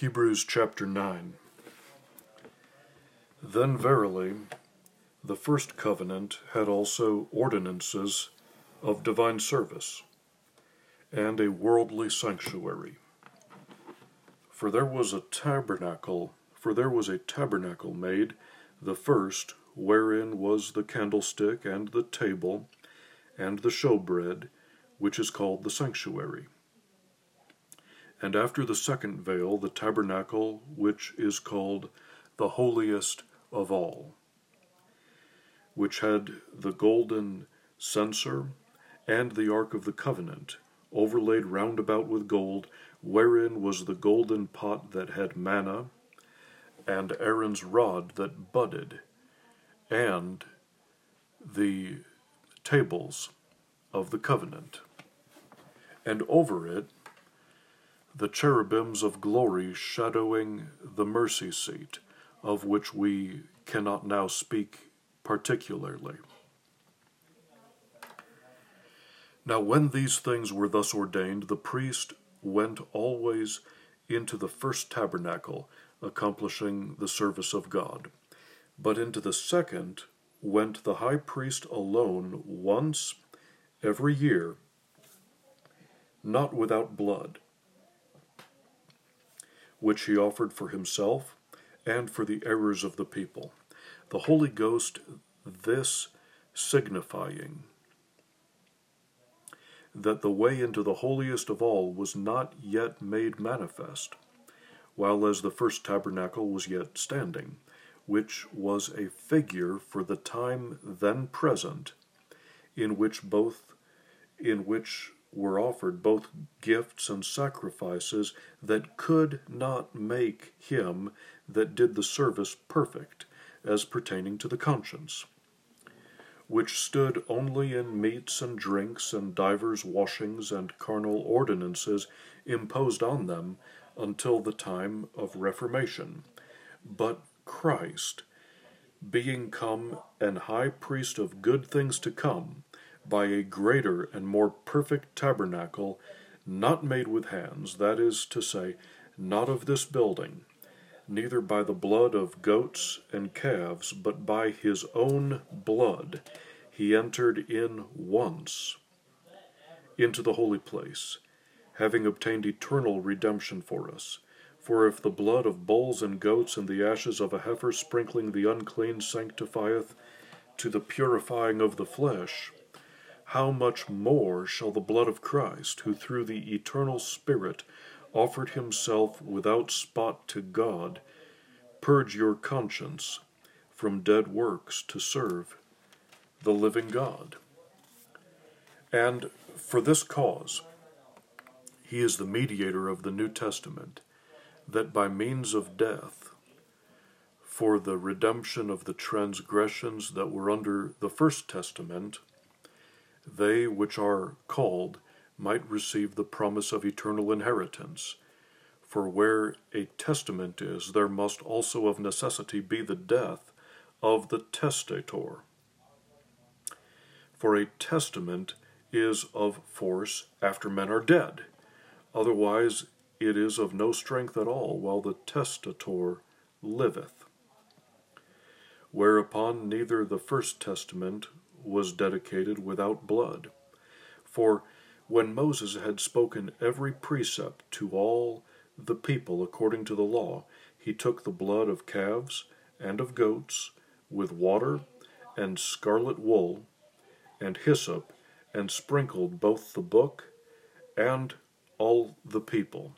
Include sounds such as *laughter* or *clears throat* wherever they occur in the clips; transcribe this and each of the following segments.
Hebrews chapter 9. Then verily, the first covenant had also ordinances of divine service, and a worldly sanctuary. For there was a tabernacle, for there was a tabernacle made, the first, wherein was the candlestick and the table, and the showbread, which is called the sanctuary. And after the second veil, the tabernacle, which is called the holiest of all, which had the golden censer and the ark of the covenant, overlaid round about with gold, wherein was the golden pot that had manna, and Aaron's rod that budded, and the tables of the covenant. And over it the cherubims of glory shadowing the mercy seat, of which we cannot now speak particularly. Now, when these things were thus ordained, the priest went always into the first tabernacle, accomplishing the service of God. But into the second went the high priest alone once every year, not without blood which he offered for himself and for the errors of the people. The Holy Ghost, this signifying that the way into the holiest of all was not yet made manifest, while as the first tabernacle was yet standing, which was a figure for the time then present, in which both in which were offered both gifts and sacrifices that could not make him that did the service perfect, as pertaining to the conscience, which stood only in meats and drinks and divers washings and carnal ordinances imposed on them until the time of Reformation. But Christ, being come an high priest of good things to come, by a greater and more perfect tabernacle, not made with hands, that is to say, not of this building, neither by the blood of goats and calves, but by his own blood, he entered in once into the holy place, having obtained eternal redemption for us. For if the blood of bulls and goats and the ashes of a heifer sprinkling the unclean sanctifieth to the purifying of the flesh, how much more shall the blood of Christ, who through the eternal Spirit offered himself without spot to God, purge your conscience from dead works to serve the living God? And for this cause, he is the mediator of the New Testament, that by means of death, for the redemption of the transgressions that were under the First Testament, they which are called might receive the promise of eternal inheritance. For where a testament is, there must also of necessity be the death of the testator. For a testament is of force after men are dead. Otherwise, it is of no strength at all while the testator liveth. Whereupon neither the first testament was dedicated without blood. For when Moses had spoken every precept to all the people according to the law, he took the blood of calves and of goats with water and scarlet wool and hyssop and sprinkled both the book and all the people,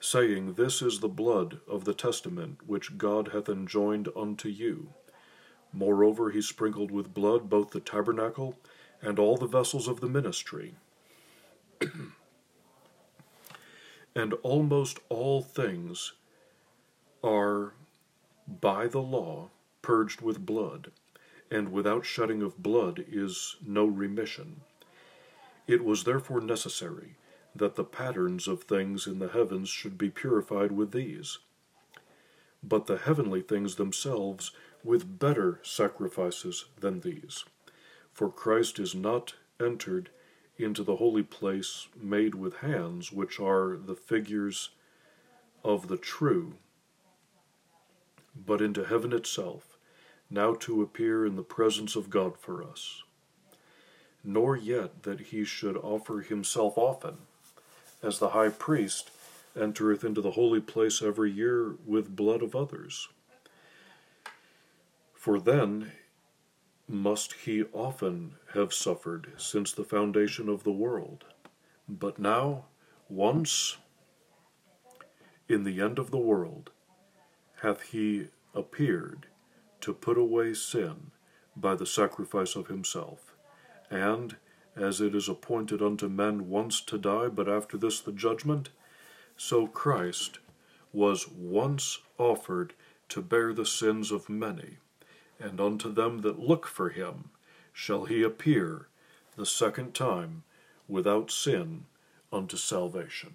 saying, This is the blood of the testament which God hath enjoined unto you. Moreover, he sprinkled with blood both the tabernacle and all the vessels of the ministry. *clears throat* and almost all things are by the law purged with blood, and without shedding of blood is no remission. It was therefore necessary that the patterns of things in the heavens should be purified with these. But the heavenly things themselves with better sacrifices than these. For Christ is not entered into the holy place made with hands, which are the figures of the true, but into heaven itself, now to appear in the presence of God for us. Nor yet that he should offer himself often, as the high priest entereth into the holy place every year with blood of others. For then must he often have suffered since the foundation of the world. But now, once in the end of the world, hath he appeared to put away sin by the sacrifice of himself. And, as it is appointed unto men once to die, but after this the judgment, so Christ was once offered to bear the sins of many, and unto them that look for him shall he appear the second time without sin unto salvation.